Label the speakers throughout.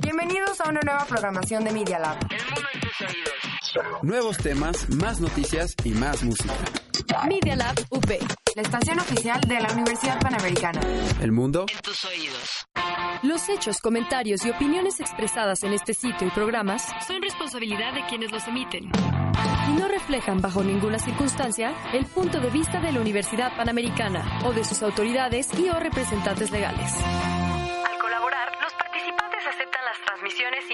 Speaker 1: Bienvenidos a una nueva programación de Media Lab.
Speaker 2: Nuevos temas, más noticias y más música.
Speaker 3: Media Lab UP.
Speaker 1: La estación oficial de la Universidad Panamericana.
Speaker 2: El mundo
Speaker 4: en tus oídos.
Speaker 3: Los hechos, comentarios y opiniones expresadas en este sitio y programas
Speaker 5: son responsabilidad de quienes los emiten
Speaker 3: y no reflejan bajo ninguna circunstancia el punto de vista de la Universidad Panamericana o de sus autoridades y o representantes legales.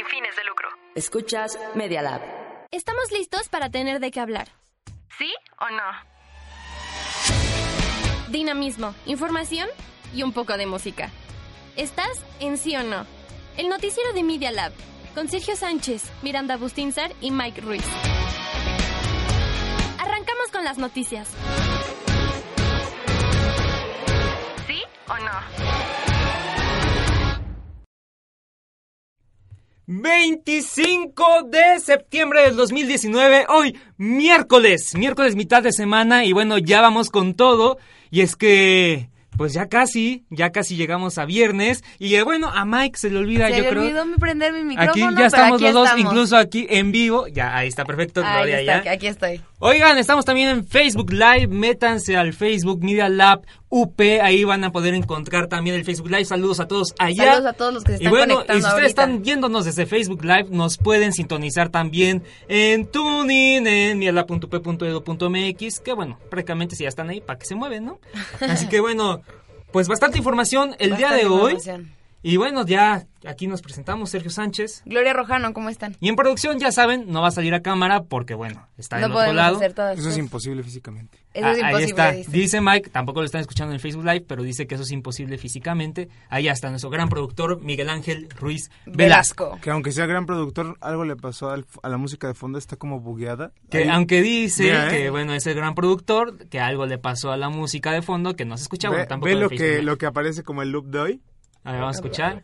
Speaker 5: Sin fines de lucro.
Speaker 6: Escuchas Media Lab.
Speaker 7: Estamos listos para tener de qué hablar.
Speaker 5: ¿Sí o no?
Speaker 7: Dinamismo, información y un poco de música. ¿Estás en sí o no? El noticiero de Media Lab, con Sergio Sánchez, Miranda Bustinzar y Mike Ruiz. Arrancamos con las noticias.
Speaker 5: ¿Sí o no?
Speaker 8: 25 de septiembre del 2019, hoy miércoles, miércoles mitad de semana y bueno, ya vamos con todo y es que pues ya casi, ya casi llegamos a viernes. Y eh, bueno, a Mike se le olvida,
Speaker 9: se
Speaker 8: yo
Speaker 9: le
Speaker 8: creo.
Speaker 9: olvidó mi prender mi micrófono.
Speaker 8: Aquí ya estamos
Speaker 9: aquí
Speaker 8: los dos,
Speaker 9: estamos.
Speaker 8: incluso aquí en vivo. Ya, ahí está perfecto,
Speaker 9: Ahí
Speaker 8: Gloria,
Speaker 9: está,
Speaker 8: ya.
Speaker 9: aquí estoy.
Speaker 8: Oigan, estamos también en Facebook Live. Métanse al Facebook Media Lab UP. Ahí van a poder encontrar también el Facebook Live. Saludos a todos allá.
Speaker 9: Saludos a todos los que se
Speaker 8: Y
Speaker 9: están
Speaker 8: bueno, y si
Speaker 9: conectando
Speaker 8: ustedes
Speaker 9: ahorita.
Speaker 8: están viéndonos desde Facebook Live, nos pueden sintonizar también en Tuning, en miela.p.edu.mx, que bueno, prácticamente si ya están ahí, para que se mueven, ¿no? Así que bueno, pues bastante información el día de hoy. Y bueno, ya aquí nos presentamos, Sergio Sánchez.
Speaker 9: Gloria Rojano, ¿cómo están?
Speaker 8: Y en producción, ya saben, no va a salir a cámara porque, bueno, está
Speaker 9: no
Speaker 8: del otro lado.
Speaker 9: hacer todas
Speaker 10: Eso es imposible físicamente.
Speaker 9: Eso
Speaker 8: Ah,
Speaker 9: es imposible,
Speaker 8: Ahí está.
Speaker 9: dice.
Speaker 8: Dice Mike, tampoco lo están escuchando en Facebook Live, pero dice que eso es imposible físicamente. Ahí está nuestro gran productor, Miguel Ángel Ruiz Velasco.
Speaker 9: Velasco.
Speaker 10: Que aunque sea gran productor, algo le pasó al- a la música de fondo, está como bugueada.
Speaker 8: Que
Speaker 10: Ahí-
Speaker 8: aunque dice
Speaker 10: Mira, ¿eh?
Speaker 8: que, bueno, es el gran productor, que algo le pasó a la música de fondo, que no se escucha, bueno,
Speaker 10: ve,
Speaker 8: tampoco
Speaker 10: ve
Speaker 8: en
Speaker 10: lo que, lo que aparece como el loop de hoy.
Speaker 8: A ver, vamos a escuchar.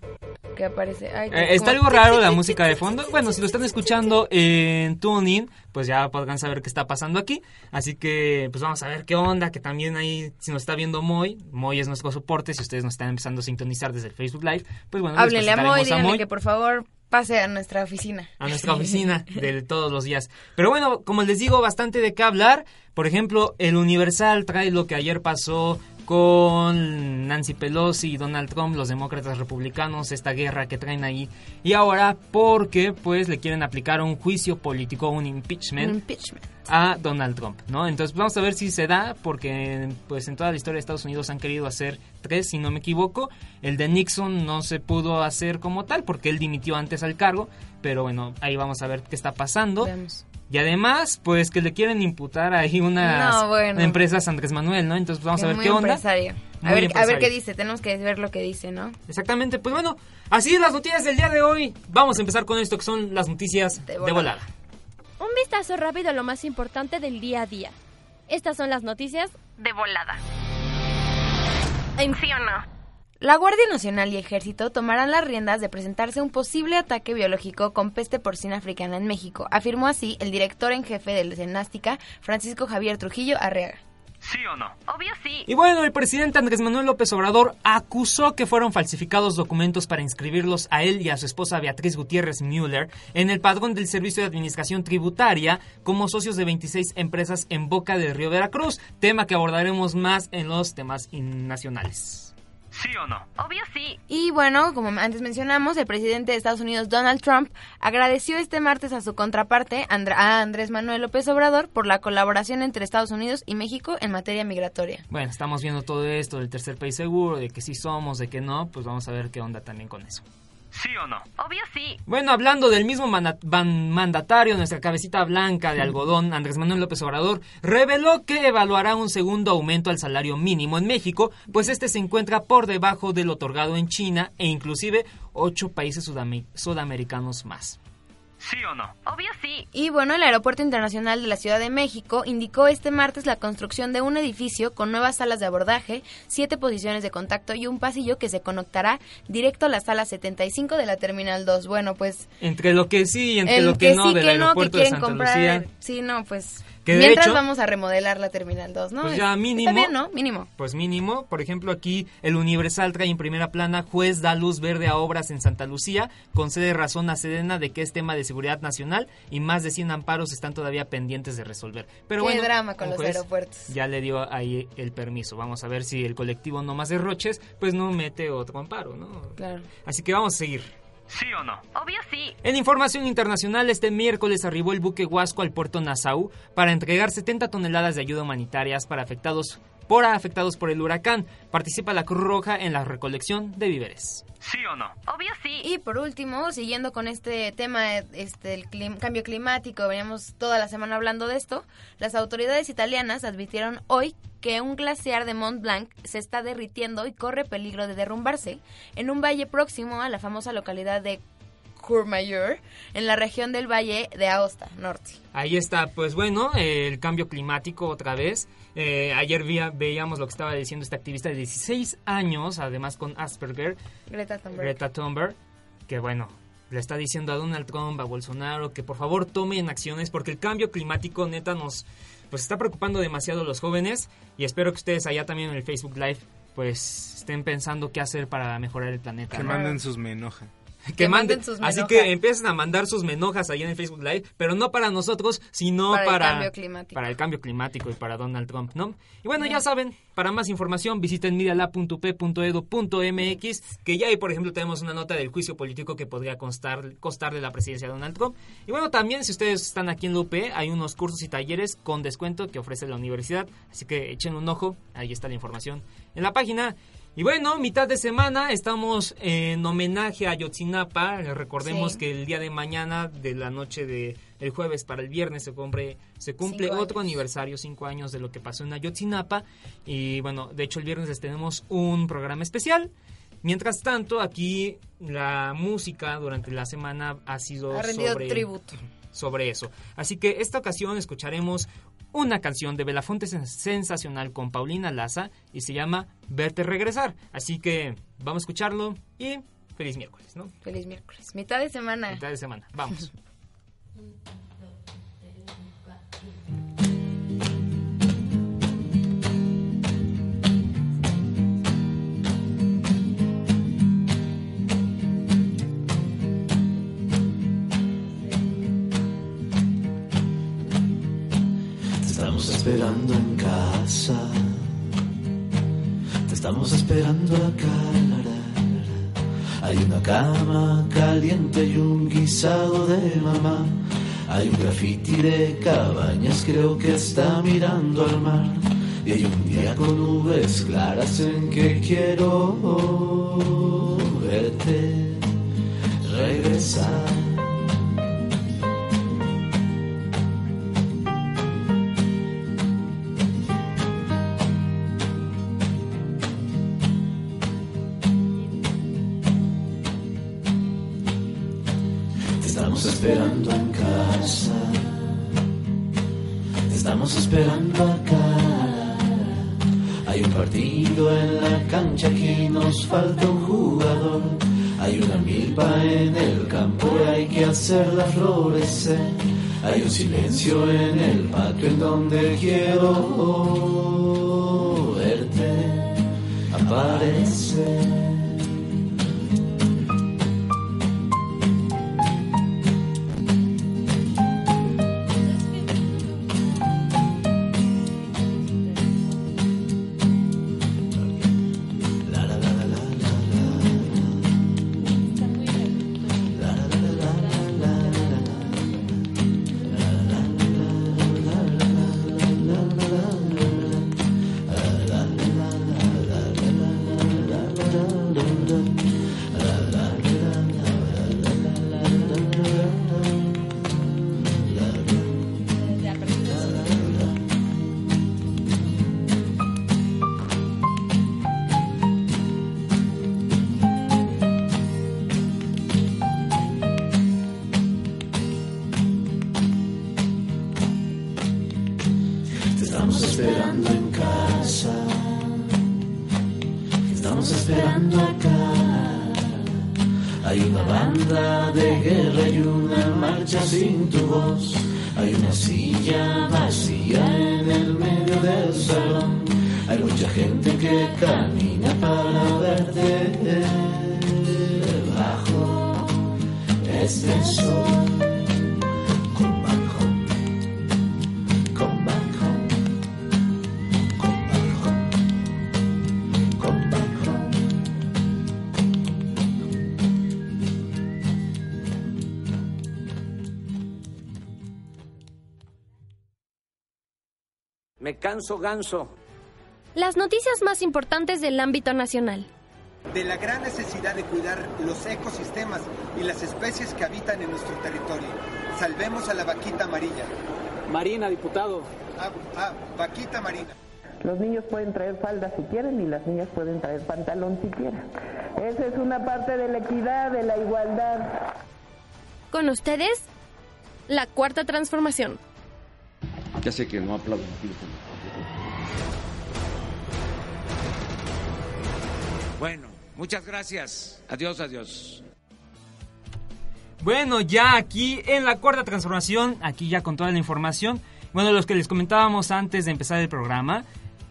Speaker 9: Que aparece. Ay,
Speaker 8: Eh, está algo raro la música de fondo. Bueno, si lo están escuchando en TuneIn, pues ya podrán saber qué está pasando aquí. Así que, pues vamos a ver qué onda. Que también ahí, si nos está viendo Moy, Moy es nuestro soporte. Si ustedes nos están empezando a sintonizar desde el Facebook Live, pues bueno, les
Speaker 9: Háblenle a Moy, díganle
Speaker 8: Moy
Speaker 9: que por favor pase a nuestra oficina.
Speaker 8: a nuestra oficina de todos los días. Pero bueno, como les digo, bastante de qué hablar. Por ejemplo, el Universal trae lo que ayer pasó con Nancy Pelosi y Donald Trump, los demócratas republicanos, esta guerra que traen ahí. Y ahora porque pues le quieren aplicar un juicio político, un impeachment
Speaker 9: Un impeachment.
Speaker 8: a Donald Trump, ¿no? Entonces vamos a ver si se da, porque pues en toda la historia de Estados Unidos han querido hacer tres, si no me equivoco. El de Nixon no se pudo hacer como tal, porque él dimitió antes al cargo, pero bueno, ahí vamos a ver qué está pasando. Y además, pues que le quieren imputar ahí unas
Speaker 9: No, bueno.
Speaker 8: empresas Andrés Manuel, ¿no? Entonces vamos a ver
Speaker 9: muy
Speaker 8: qué onda.
Speaker 9: empresario. A ver, a ver qué dice, tenemos que ver lo que dice, ¿no?
Speaker 8: Exactamente, pues bueno, así las noticias del día de hoy. Vamos a empezar con esto que son las noticias de
Speaker 9: De
Speaker 8: volada.
Speaker 9: volada.
Speaker 7: Un vistazo rápido a lo más importante del día a día. Estas son las noticias
Speaker 5: De volada. ¿En sí o no?
Speaker 9: La Guardia Nacional y Ejército tomarán las riendas de presentarse un posible ataque biológico con peste porcina africana en México, afirmó así el director en jefe de la Senástica, Francisco Javier Trujillo Arreaga.
Speaker 4: ¿Sí o no?
Speaker 5: Obvio sí.
Speaker 8: Y bueno, el presidente Andrés Manuel López Obrador acusó que fueron falsificados documentos para inscribirlos a él y a su esposa Beatriz Gutiérrez Müller en el padrón del Servicio de Administración Tributaria como socios de 26 empresas en Boca del Río Veracruz, tema que abordaremos más en los temas nacionales.
Speaker 4: ¿Sí o no?
Speaker 5: Obvio sí.
Speaker 9: Y bueno, como antes mencionamos, el presidente de Estados Unidos, Donald Trump, agradeció este martes a su contraparte, Andr- a Andrés Manuel López Obrador, por la colaboración entre Estados Unidos y México en materia migratoria.
Speaker 8: Bueno, estamos viendo todo esto del tercer país seguro, de que sí somos, de que no, pues vamos a ver qué onda también con eso.
Speaker 4: ¿Sí o no?
Speaker 5: Obvio sí.
Speaker 8: Bueno, hablando del mismo mandatario, nuestra cabecita blanca de algodón, Andrés Manuel López Obrador, reveló que evaluará un segundo aumento al salario mínimo en México, pues este se encuentra por debajo del otorgado en China e inclusive ocho países sudame- sudamericanos más.
Speaker 4: ¿Sí o no?
Speaker 5: Obvio sí.
Speaker 9: Y bueno, el Aeropuerto Internacional de la Ciudad de México indicó este martes la construcción de un edificio con nuevas salas de abordaje, siete posiciones de contacto y un pasillo que se conectará directo a la sala 75 de la Terminal 2. Bueno, pues
Speaker 8: Entre lo que sí y entre
Speaker 9: el
Speaker 8: lo que, no
Speaker 9: sí
Speaker 8: del
Speaker 9: que no, que
Speaker 8: aeropuerto de Santa
Speaker 9: comprar.
Speaker 8: Lucía.
Speaker 9: Sí, no, pues
Speaker 8: Que de
Speaker 9: Mientras
Speaker 8: hecho,
Speaker 9: vamos a remodelar la Terminal 2, ¿no?
Speaker 8: Pues ya mínimo.
Speaker 9: Está bien, ¿no? Mínimo.
Speaker 8: Pues mínimo, por ejemplo aquí el Universal trae en primera plana juez da luz verde a obras en Santa Lucía, concede razón a Sedena de que es tema de seguridad nacional y más de 100 amparos están todavía pendientes de resolver. Pero
Speaker 9: Qué
Speaker 8: bueno,
Speaker 9: drama con los
Speaker 8: juez
Speaker 9: aeropuertos.
Speaker 8: Ya le dio ahí el permiso. Vamos a ver si el colectivo no más derroches, pues no mete otro amparo, ¿no?
Speaker 9: Claro.
Speaker 8: Así que vamos a seguir.
Speaker 4: ¿Sí o no?
Speaker 5: Obvio sí.
Speaker 8: En información internacional, este miércoles arribó el buque Huasco al puerto Nassau para entregar 70 toneladas de ayuda humanitarias para afectados por afectados por el huracán. Participa la Cruz Roja en la recolección de víveres.
Speaker 4: ¿Sí o no?
Speaker 5: Obvio sí.
Speaker 9: Y por último, siguiendo con este tema este el clim- cambio climático, veníamos toda la semana hablando de esto, las autoridades italianas advirtieron hoy que un glaciar de Mont Blanc se está derritiendo y corre peligro de derrumbarse en un valle próximo a la famosa localidad de Courmayeur, en la región del valle de Aosta, norte.
Speaker 8: Ahí está, pues bueno, eh, el cambio climático otra vez. Eh, ayer veíamos lo que estaba diciendo esta activista de 16 años, además con Asperger,
Speaker 9: Greta Thunberg.
Speaker 8: Greta Thunberg, que bueno, le está diciendo a Donald Trump, a Bolsonaro, que por favor tomen acciones porque el cambio climático neta nos pues está preocupando demasiado a los jóvenes y espero que ustedes allá también en el Facebook Live pues estén pensando qué hacer para mejorar el planeta.
Speaker 10: Que
Speaker 8: ¿no?
Speaker 10: manden sus me enoja.
Speaker 8: Que,
Speaker 9: Que
Speaker 8: manden,
Speaker 9: manden sus
Speaker 8: así
Speaker 9: menojas.
Speaker 8: que empiecen a mandar sus menojas ahí en el Facebook Live, pero no para nosotros, sino
Speaker 9: Para
Speaker 8: para,
Speaker 9: el cambio climático.
Speaker 8: para el cambio climático y para Donald Trump, ¿no? Y bueno, ya saben, para más información visiten medialab.p.edu.mx, que ya ahí, por ejemplo, tenemos una nota del juicio político que podría constar, costarle la presidencia a Donald Trump. Y bueno, también si ustedes están aquí en la UP, hay unos cursos y talleres con descuento que ofrece la universidad, así que echen un ojo, ahí está la información en la página. Y bueno, mitad de semana estamos en homenaje a Yotzinapa. Recordemos
Speaker 9: Sí.
Speaker 8: que el día de mañana, de la noche de el jueves para el viernes, se cumple, se cumple
Speaker 9: Cinco
Speaker 8: otro
Speaker 9: años.
Speaker 8: aniversario, cinco años de lo que pasó en Ayotzinapa. Y bueno, de hecho el viernes les tenemos un programa especial. Mientras tanto, aquí la música durante la semana ha sido
Speaker 9: Ha rendido
Speaker 8: sobre,
Speaker 9: tributo.
Speaker 8: sobre eso. Así que esta ocasión escucharemos una canción de Belafonte sen- sensacional con Paulina Laza y se llama Verte regresar. Así que vamos a escucharlo y feliz miércoles, ¿no?
Speaker 9: Feliz miércoles. Mitad de semana.
Speaker 8: Mitad de semana. Vamos.
Speaker 11: Te estamos esperando en casa. Te estamos esperando la, la. Hay una cama caliente y un guisado de mamá. Hay un graffiti de cabañas, creo que está mirando al mar. Y hay un día con nubes claras en que quiero verte regresar. Te estamos esperando en estamos esperando acá. Hay un partido en la cancha, aquí nos falta un jugador. Hay una milpa en el campo y hay que hacerla florecer. Hay un silencio en el patio en donde quiero verte aparecer. Estamos esperando en casa. Estamos esperando acá. Hay una banda de guerra y una marcha sin tu voz. Hay una silla vacía en el medio del salón. Hay mucha gente que camina para verte debajo este sol.
Speaker 12: Me canso ganso.
Speaker 7: Las noticias más importantes del ámbito nacional.
Speaker 13: de la gran necesidad de cuidar los ecosistemas y las especies que habitan en nuestro territorio. Salvemos a la vaquita amarilla.
Speaker 12: Marina, diputado.
Speaker 13: Ah, ah, vaquita marina.
Speaker 14: Los niños pueden traer falda si quieren y las niñas pueden traer pantalón si quieren. Esa es una parte de la equidad, de la igualdad.
Speaker 7: Con ustedes, la cuarta transformación.
Speaker 15: Ya sé que no aplaudo.
Speaker 12: Bueno, muchas gracias. Adiós, adiós.
Speaker 8: Bueno, ya aquí en la cuarta transformación, aquí ya con toda la información. Bueno, los que les comentábamos antes de empezar el programa,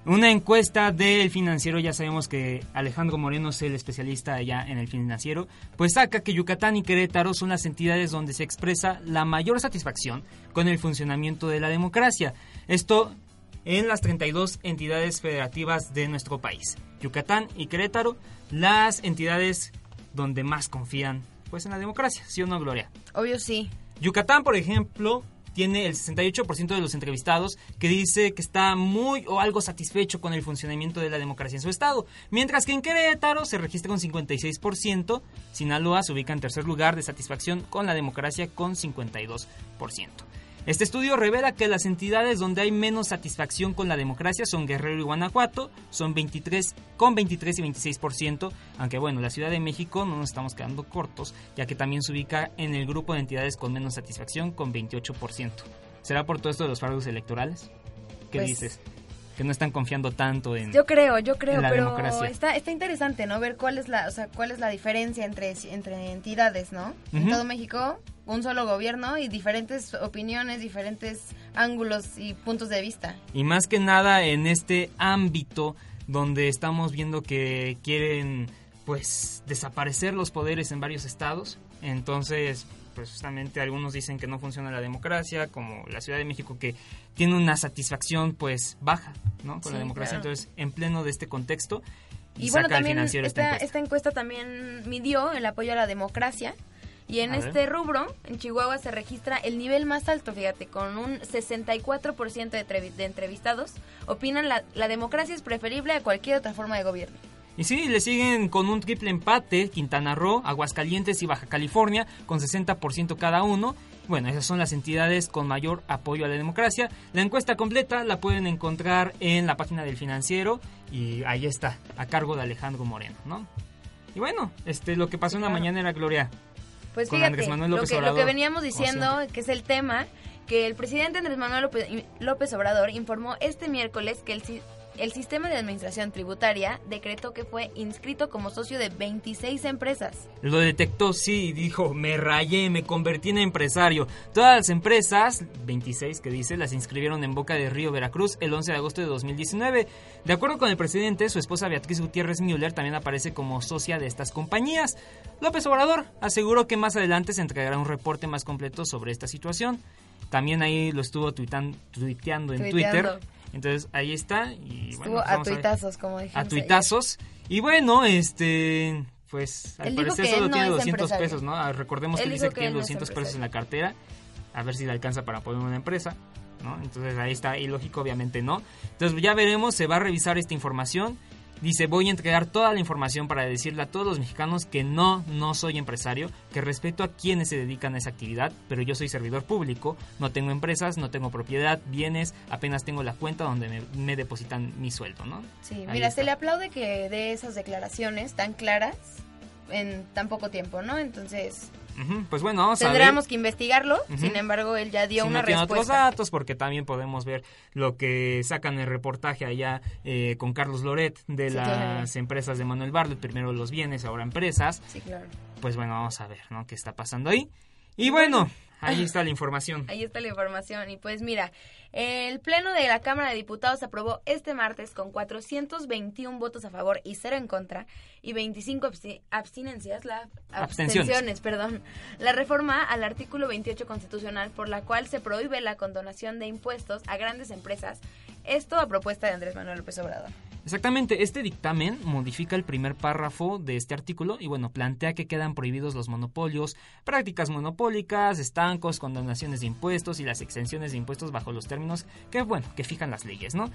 Speaker 8: una encuesta del financiero, ya sabemos que Alejandro Moreno es el especialista allá en el financiero, pues saca que Yucatán y Querétaro son las entidades donde se expresa la mayor satisfacción con el funcionamiento de la democracia. Esto en las 32 entidades federativas de nuestro país. Yucatán y Querétaro, las entidades donde más confían pues en la democracia, ¿sí o no, Gloria?
Speaker 9: Obvio sí.
Speaker 8: Yucatán, por ejemplo, tiene el 68% de los entrevistados que dice que está muy o algo satisfecho con el funcionamiento de la democracia en su estado, mientras que en Querétaro se registra un 56%, Sinaloa se ubica en tercer lugar de satisfacción con la democracia con 52%. Este estudio revela que las entidades donde hay menos satisfacción con la democracia son Guerrero y Guanajuato, son 23 con 23 y 26%, aunque bueno, la Ciudad de México no nos estamos quedando cortos, ya que también se ubica en el grupo de entidades con menos satisfacción con 28%. ¿Será por todo esto de los fraudes electorales? ¿Qué
Speaker 9: Pues-
Speaker 8: dices? Que no están confiando tanto en
Speaker 9: Yo creo, yo creo,
Speaker 8: la
Speaker 9: pero
Speaker 8: democracia.
Speaker 9: está está interesante, ¿no? Ver cuál es la, o sea, cuál es la diferencia entre entre entidades, ¿no? En todo México, un solo gobierno y diferentes opiniones, diferentes ángulos y puntos de vista.
Speaker 8: Y más que nada en este ámbito donde estamos viendo que quieren pues desaparecer los poderes en varios estados. Entonces, pues justamente algunos dicen que no funciona la democracia, como la Ciudad de México que tiene una satisfacción pues baja, ¿no? Con la democracia.
Speaker 9: claro.
Speaker 8: Entonces, en pleno de este contexto y,
Speaker 9: Y bueno,
Speaker 8: saca al
Speaker 9: también
Speaker 8: financiero esta
Speaker 9: esta,
Speaker 8: encuesta.
Speaker 9: esta encuesta también midió el apoyo a la democracia. Y en
Speaker 8: A
Speaker 9: este
Speaker 8: ver.
Speaker 9: rubro, en Chihuahua se registra el nivel más alto, fíjate, con un 64% de, de entrevistados opinan la, la democracia es preferible a cualquier otra forma de gobierno.
Speaker 8: Y sí, le siguen con un triple empate Quintana Roo, Aguascalientes y Baja California, con 60% cada uno. Bueno, esas son las entidades con mayor apoyo a la democracia. La encuesta completa la pueden encontrar en la página del financiero y ahí está, a cargo de Alejandro Moreno, ¿no? Y bueno, este lo que pasó en la mañana era Gloria.
Speaker 9: Pues
Speaker 8: con
Speaker 9: fíjate,
Speaker 8: Andrés Manuel
Speaker 9: lo
Speaker 8: López
Speaker 9: que, lo
Speaker 8: Obrador,
Speaker 9: que veníamos diciendo, que es el tema, que el presidente Andrés Manuel López, López Obrador informó este miércoles que el, el sistema de administración tributaria decretó que fue inscrito como socio de 26 empresas.
Speaker 8: Lo detectó, sí, dijo, me rayé, me convertí en empresario. Todas las empresas, 26 que dice, las inscribieron en Boca de Río, Veracruz, el 11 de agosto de 2019. De acuerdo con el presidente, su esposa Beatriz Gutiérrez Müller también aparece como socia de estas compañías. López Obrador aseguró que más adelante se entregará un reporte más completo sobre esta situación. También ahí lo estuvo tuitan- tuiteando en. Twitter. Entonces ahí está. Y
Speaker 9: Estuvo
Speaker 8: bueno, pues
Speaker 9: a tuitazos, como dijimos.
Speaker 8: A
Speaker 9: ayer.
Speaker 8: tuitazos. Y bueno, este, pues al
Speaker 9: Él
Speaker 8: parecer solo
Speaker 9: no
Speaker 8: tiene
Speaker 9: es
Speaker 8: 200
Speaker 9: empresario.
Speaker 8: pesos, ¿no? Ah, Recordemos que
Speaker 9: Él
Speaker 8: dice que
Speaker 9: que
Speaker 8: tiene
Speaker 9: él no es
Speaker 8: 200 pesos en la cartera. A ver si le alcanza para poner una empresa, ¿no? Entonces ahí está ilógico, obviamente no. Entonces ya veremos, se va a revisar esta información. Dice, voy a entregar toda la información para decirle a todos los mexicanos que no, no soy empresario, que respeto a quienes se dedican a esa actividad, pero yo soy servidor público, no tengo empresas, no tengo propiedad, bienes, apenas tengo la cuenta donde me, me depositan mi sueldo, ¿no?
Speaker 9: Sí,
Speaker 8: Ahí
Speaker 9: mira,
Speaker 8: está.
Speaker 9: se le aplaude que dé esas declaraciones tan claras en tan poco tiempo, ¿no? Entonces,
Speaker 8: Pues bueno, vamos a ver.
Speaker 9: tendríamos que investigarlo. Sin embargo, él ya dio
Speaker 8: si
Speaker 9: una
Speaker 8: no tiene otros
Speaker 9: respuesta.
Speaker 8: datos, porque también podemos ver lo que sacan el reportaje allá eh, con Carlos Loret de
Speaker 9: Sí,
Speaker 8: las
Speaker 9: claro.
Speaker 8: empresas de Manuel Bartlett, primero los bienes, ahora empresas.
Speaker 9: Sí, claro.
Speaker 8: Pues bueno, vamos a ver, ¿no? ¿Qué está pasando ahí? Y bueno, Ahí está la información.
Speaker 9: Ahí está la información. Y pues mira, el Pleno de la Cámara de Diputados aprobó este martes con 421 votos a favor y 0 en contra y 25 absti- abstinencias, la,
Speaker 8: Abstenciones.
Speaker 9: abstenciones, perdón, la reforma al artículo 28 constitucional por la cual se prohíbe la condonación de impuestos a grandes empresas. Esto a propuesta de Andrés Manuel López Obrador.
Speaker 8: Exactamente, este dictamen modifica el primer párrafo de este artículo y bueno, plantea que quedan prohibidos los monopolios, prácticas monopólicas, estancos, condonaciones de impuestos y las exenciones de impuestos bajo los términos que bueno, que fijan las leyes, ¿no?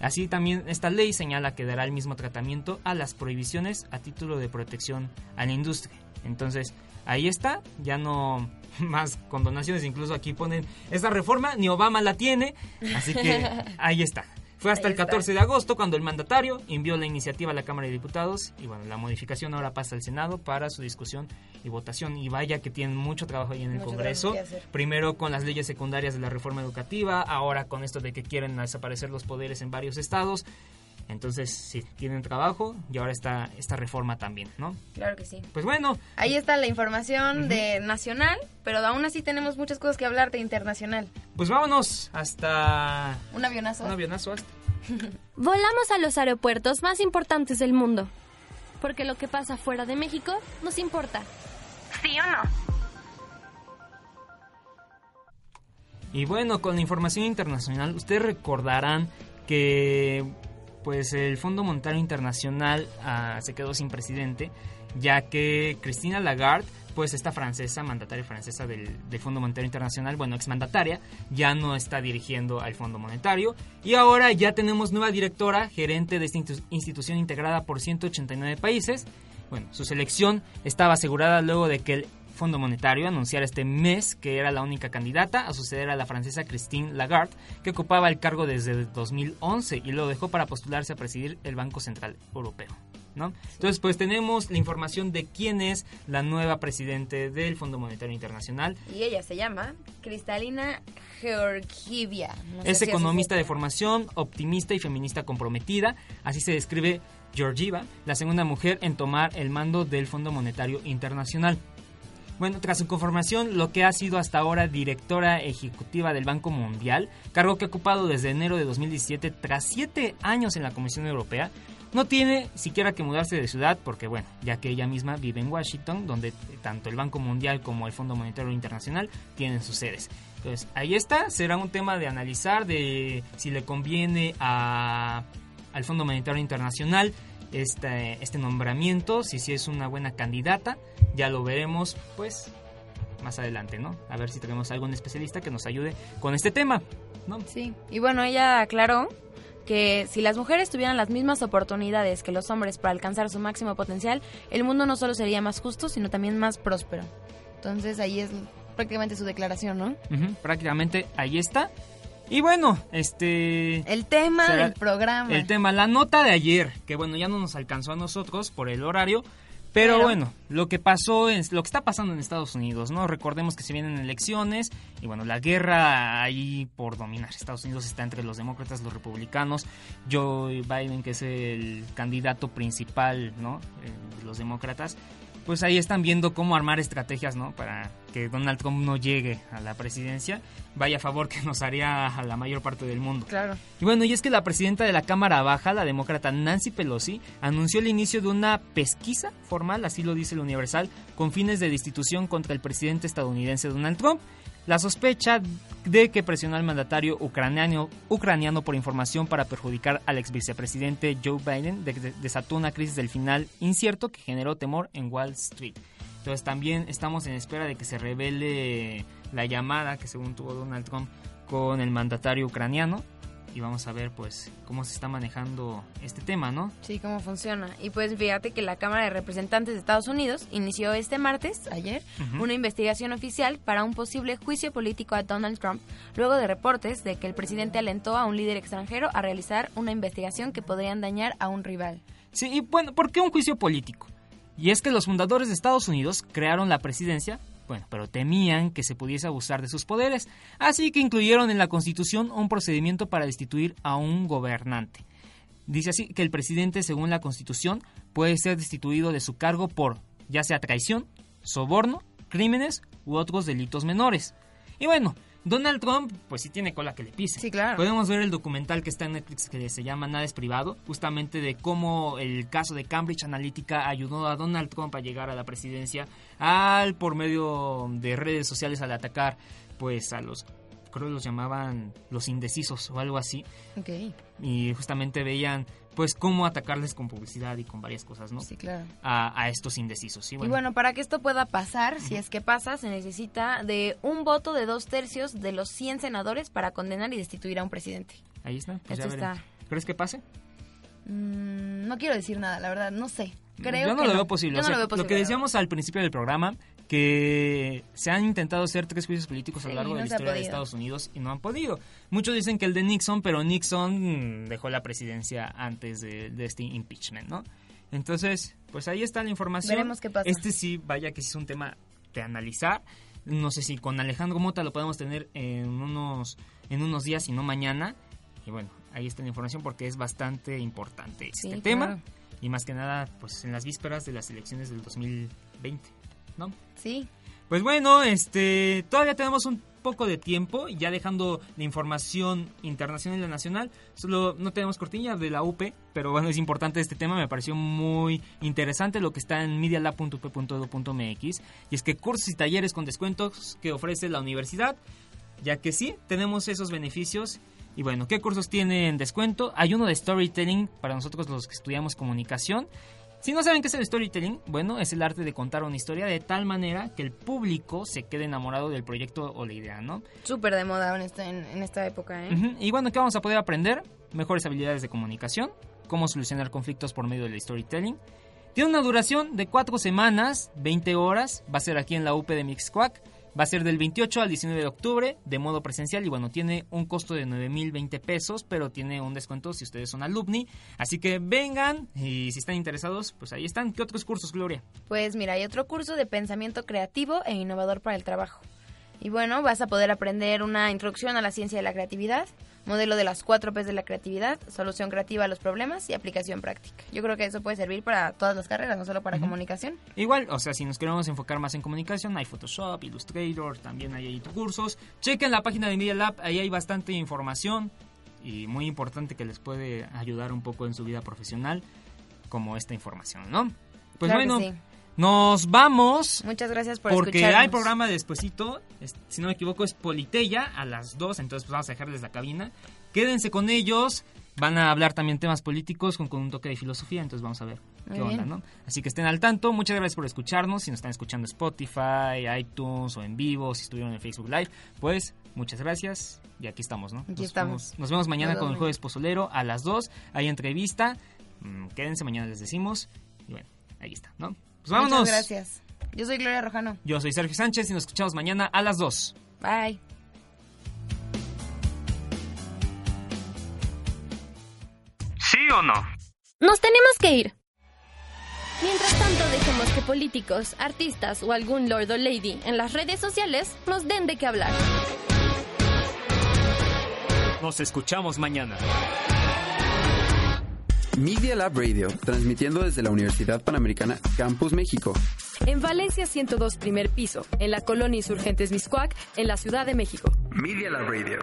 Speaker 8: Así también esta ley señala que dará el mismo tratamiento a las prohibiciones a título de protección a la industria. Entonces, ahí está, ya no más condonaciones, incluso aquí ponen esta reforma ni Obama la tiene, así que ahí está. Fue hasta
Speaker 9: Ahí
Speaker 8: el
Speaker 9: está.
Speaker 8: 14 de agosto cuando el mandatario envió la iniciativa a la Cámara de Diputados y bueno, la modificación ahora pasa al Senado para su discusión y votación. Y vaya que tienen mucho trabajo ahí en el
Speaker 9: Mucho
Speaker 8: Congreso. Primero con las leyes secundarias de la reforma educativa, ahora con esto de que quieren desaparecer los poderes en varios estados. Entonces, sí, tienen trabajo y ahora está esta reforma también, ¿no?
Speaker 9: Claro que sí.
Speaker 8: Pues bueno,
Speaker 9: Ahí está la información de nacional, pero aún así tenemos muchas cosas que hablar de internacional.
Speaker 8: pues vámonos hasta
Speaker 9: Un avionazo.
Speaker 8: un avionazo hasta.
Speaker 7: Volamos a los aeropuertos más importantes del mundo. Porque lo que pasa fuera de México nos importa.
Speaker 5: ¿Sí o no?
Speaker 8: Y bueno, con la información internacional, ustedes recordarán que pues el Fondo Monetario Internacional ah, se quedó sin presidente, ya que Cristina Lagarde, pues esta francesa, mandataria francesa del, del Fondo Monetario Internacional, bueno, exmandataria, ya no está dirigiendo al Fondo Monetario. Y ahora ya tenemos nueva directora, gerente de esta institu- institución integrada por 189 países. Bueno, su selección estaba asegurada luego de que el Fondo Monetario anunciara este mes que era la única candidata a suceder a la francesa Christine Lagarde, que ocupaba el cargo desde el 2011 y lo dejó para postularse a presidir el Banco Central Europeo. ¿no? Entonces, pues tenemos la información de quién es la nueva presidente del Fondo Monetario Internacional.
Speaker 9: Y ella se llama Cristalina Georgieva. No
Speaker 8: Es economista de formación, optimista y feminista comprometida. Así se describe Georgieva, la segunda mujer en tomar el mando del Fondo Monetario Internacional. Bueno, tras su conformación, lo que ha sido hasta ahora directora ejecutiva del Banco Mundial, cargo que ha ocupado desde enero de 2017 tras siete años en la Comisión Europea, no tiene siquiera que mudarse de ciudad porque, bueno, ya que ella misma vive en Washington, donde tanto el Banco Mundial como el Fondo Monetario Internacional tienen sus sedes. Entonces, ahí está, será un tema de analizar de si le conviene a, al Fondo Monetario Internacional este, este nombramiento, si sí es una buena candidata, ya lo veremos pues más adelante, ¿no? A ver si tenemos algún especialista que nos ayude con este tema, ¿no?
Speaker 9: Sí, y bueno, ella aclaró que si las mujeres tuvieran las mismas oportunidades que los hombres para alcanzar su máximo potencial, el mundo no solo sería más justo, sino también más próspero. Entonces ahí es prácticamente su declaración, ¿no?
Speaker 8: Ujú, prácticamente ahí está. Y bueno, este...
Speaker 9: El tema
Speaker 8: será
Speaker 9: del programa.
Speaker 8: El tema, la nota de ayer, que bueno, ya no nos alcanzó a nosotros por el horario, pero,
Speaker 9: Pero-
Speaker 8: bueno, lo que pasó, es, lo que está pasando en Estados Unidos, ¿no? Recordemos que se vienen elecciones y bueno, la guerra ahí por dominar. Estados Unidos está entre los demócratas, los republicanos, Joe Biden, que es el candidato principal, ¿no? Eh, los demócratas. Pues ahí están viendo cómo armar estrategias, ¿no? Para que Donald Trump no llegue a la presidencia. Vaya favor que nos haría a la mayor parte del mundo.
Speaker 9: Claro.
Speaker 8: Y bueno, y es que la presidenta de la Cámara Baja, la demócrata Nancy Pelosi, anunció el inicio de una pesquisa formal, así lo dice el Universal, con fines de destitución contra el presidente estadounidense Donald Trump. La sospecha de que presionó al mandatario ucraniano, ucraniano por información para perjudicar al ex vicepresidente Joe Biden de- de- desató una crisis del final incierto que generó temor en Wall Street. Entonces también estamos en espera de que se revele la llamada que según tuvo Donald Trump con el mandatario ucraniano y vamos a ver pues cómo se está manejando este tema, ¿no?
Speaker 9: Sí, cómo funciona. Y pues fíjate que la Cámara de Representantes de Estados Unidos inició este martes, ayer, una investigación oficial para un posible juicio político a Donald Trump, luego de reportes de que el presidente alentó a un líder extranjero a realizar una investigación que podrían dañar a un rival.
Speaker 8: Sí, y bueno, ¿por qué un juicio político? Y es que los fundadores de Estados Unidos crearon la presidencia, bueno, pero temían que se pudiese abusar de sus poderes, así que incluyeron en la Constitución un procedimiento para destituir a un gobernante. Dice así que el presidente, según la Constitución, puede ser destituido de su cargo por ya sea traición, soborno, crímenes u otros delitos menores. Y bueno, Donald Trump, pues sí tiene cola que le pise.
Speaker 9: Sí, claro.
Speaker 8: Podemos ver el documental que está en Netflix que se llama Nada es privado, justamente de cómo el caso de Cambridge Analytica ayudó a Donald Trump a llegar a la presidencia al por medio de redes sociales al atacar pues a los creo que los llamaban los indecisos o algo así.
Speaker 9: Ok.
Speaker 8: Y justamente veían pues cómo atacarles con publicidad y con varias cosas, ¿no?
Speaker 9: Sí, claro.
Speaker 8: A, a estos indecisos. Y
Speaker 9: Y
Speaker 8: bueno,
Speaker 9: para que esto pueda pasar, si es que pasa, se necesita de un voto de dos tercios de los 100 senadores para condenar y destituir a un presidente.
Speaker 8: ahí está. Pues
Speaker 9: esto está-
Speaker 8: ¿Crees que pase?
Speaker 9: Mm, no quiero decir nada, la verdad, no sé. Creo
Speaker 8: Yo no
Speaker 9: que
Speaker 8: lo veo posible.
Speaker 9: Yo
Speaker 8: O
Speaker 9: no
Speaker 8: sea,
Speaker 9: lo veo posible.
Speaker 8: que
Speaker 9: la
Speaker 8: decíamos al principio del programa, que se han intentado hacer tres juicios políticos a lo
Speaker 9: Sí,
Speaker 8: largo de la historia de. Estados Unidos y no han podido. Muchos dicen que el de Nixon, pero Nixon mm, dejó la presidencia antes de, de este impeachment, ¿no? Entonces, pues ahí está la información.
Speaker 9: Veremos qué pasa.
Speaker 8: Este sí, vaya que sí es un tema de analizar. No sé si con Alejandro Mota lo podemos tener en unos, en unos días y no mañana. Y bueno, ahí está la información porque es bastante importante este
Speaker 9: Sí,
Speaker 8: tema.
Speaker 9: claro.
Speaker 8: Y más que nada, pues en las vísperas de las elecciones del 2020, ¿no?
Speaker 9: Sí.
Speaker 8: Pues bueno, este, todavía tenemos un poco de tiempo, ya dejando la información internacional y la nacional. Solo no tenemos cortinilla de la UP, pero bueno, es importante este tema, me pareció muy interesante lo que está en medialab.up.edu.mx. Y es que cursos y talleres con descuentos que ofrece la universidad, ya que sí, tenemos esos beneficios. Y bueno, ¿qué cursos tienen descuento? Hay uno de storytelling para nosotros los que estudiamos comunicación. Si no saben qué es el storytelling, bueno, es el arte de contar una historia de tal manera que el público se quede enamorado del proyecto o la idea, ¿no?
Speaker 9: Súper de moda en esta, en, en esta época, ¿eh?
Speaker 8: Ujú, Y bueno, ¿qué vamos a poder aprender? Mejores habilidades de comunicación, cómo solucionar conflictos por medio del storytelling. Tiene una duración de 4 semanas, 20 horas, va a ser aquí en la UP de Mixcoac. Va a ser del 28 al 19 de octubre de modo presencial y bueno, tiene un costo de 9.020 pesos, pero tiene un descuento si ustedes son alumni. Así que vengan y si están interesados, pues ahí están. ¿Qué otros cursos, Gloria?
Speaker 9: Pues mira, hay otro curso de pensamiento creativo e innovador para el trabajo. Y bueno, vas a poder aprender una introducción a la ciencia de la creatividad, modelo de las cuatro P's de la creatividad, solución creativa a los problemas y aplicación práctica. Yo creo que eso puede servir para todas las carreras, no solo para comunicación.
Speaker 8: Igual, o sea, si nos queremos enfocar más en comunicación, hay Photoshop, Illustrator, también hay ahí cursos. Chequen la página de Media Lab, ahí hay bastante información y muy importante que les puede ayudar un poco en su vida profesional, como esta información, ¿no? Pues
Speaker 9: Claro
Speaker 8: bueno. Nos vamos.
Speaker 9: Muchas gracias por
Speaker 8: Porque
Speaker 9: escucharnos.
Speaker 8: hay programa despuesito, es- si no me equivoco es Politeya a las 2, entonces pues vamos a dejarles la cabina. Quédense con ellos, van a hablar también temas políticos con, con un toque de filosofía, entonces vamos a ver
Speaker 9: Muy
Speaker 8: qué onda. ¿no? Así que estén al tanto, muchas gracias por escucharnos, si nos están escuchando Spotify, iTunes o en vivo, si estuvieron en Facebook Live, pues muchas gracias y aquí estamos, ¿no?
Speaker 9: Aquí
Speaker 8: nos,
Speaker 9: estamos.
Speaker 8: Vemos, nos vemos mañana
Speaker 9: Nos
Speaker 8: con el Jueves Pozolero a las 2, hay entrevista, Mm, quédense, mañana les decimos y bueno, ahí está, ¿no? Pues vámonos.
Speaker 9: Muchas gracias. Yo soy Gloria Rojano.
Speaker 8: Yo soy Sergio Sánchez y nos escuchamos mañana a las 2.
Speaker 9: Bye.
Speaker 4: ¿Sí o no?
Speaker 7: Nos tenemos que ir. Mientras tanto, dejemos que políticos, artistas o algún lord o lady en las redes sociales nos den de qué hablar.
Speaker 8: Nos escuchamos mañana.
Speaker 2: Media Lab Radio, transmitiendo desde la Universidad Panamericana Campus México.
Speaker 3: En Valencia 102 primer piso, en la colonia Insurgentes Miscuac, en la Ciudad de México.
Speaker 2: Media Lab Radio.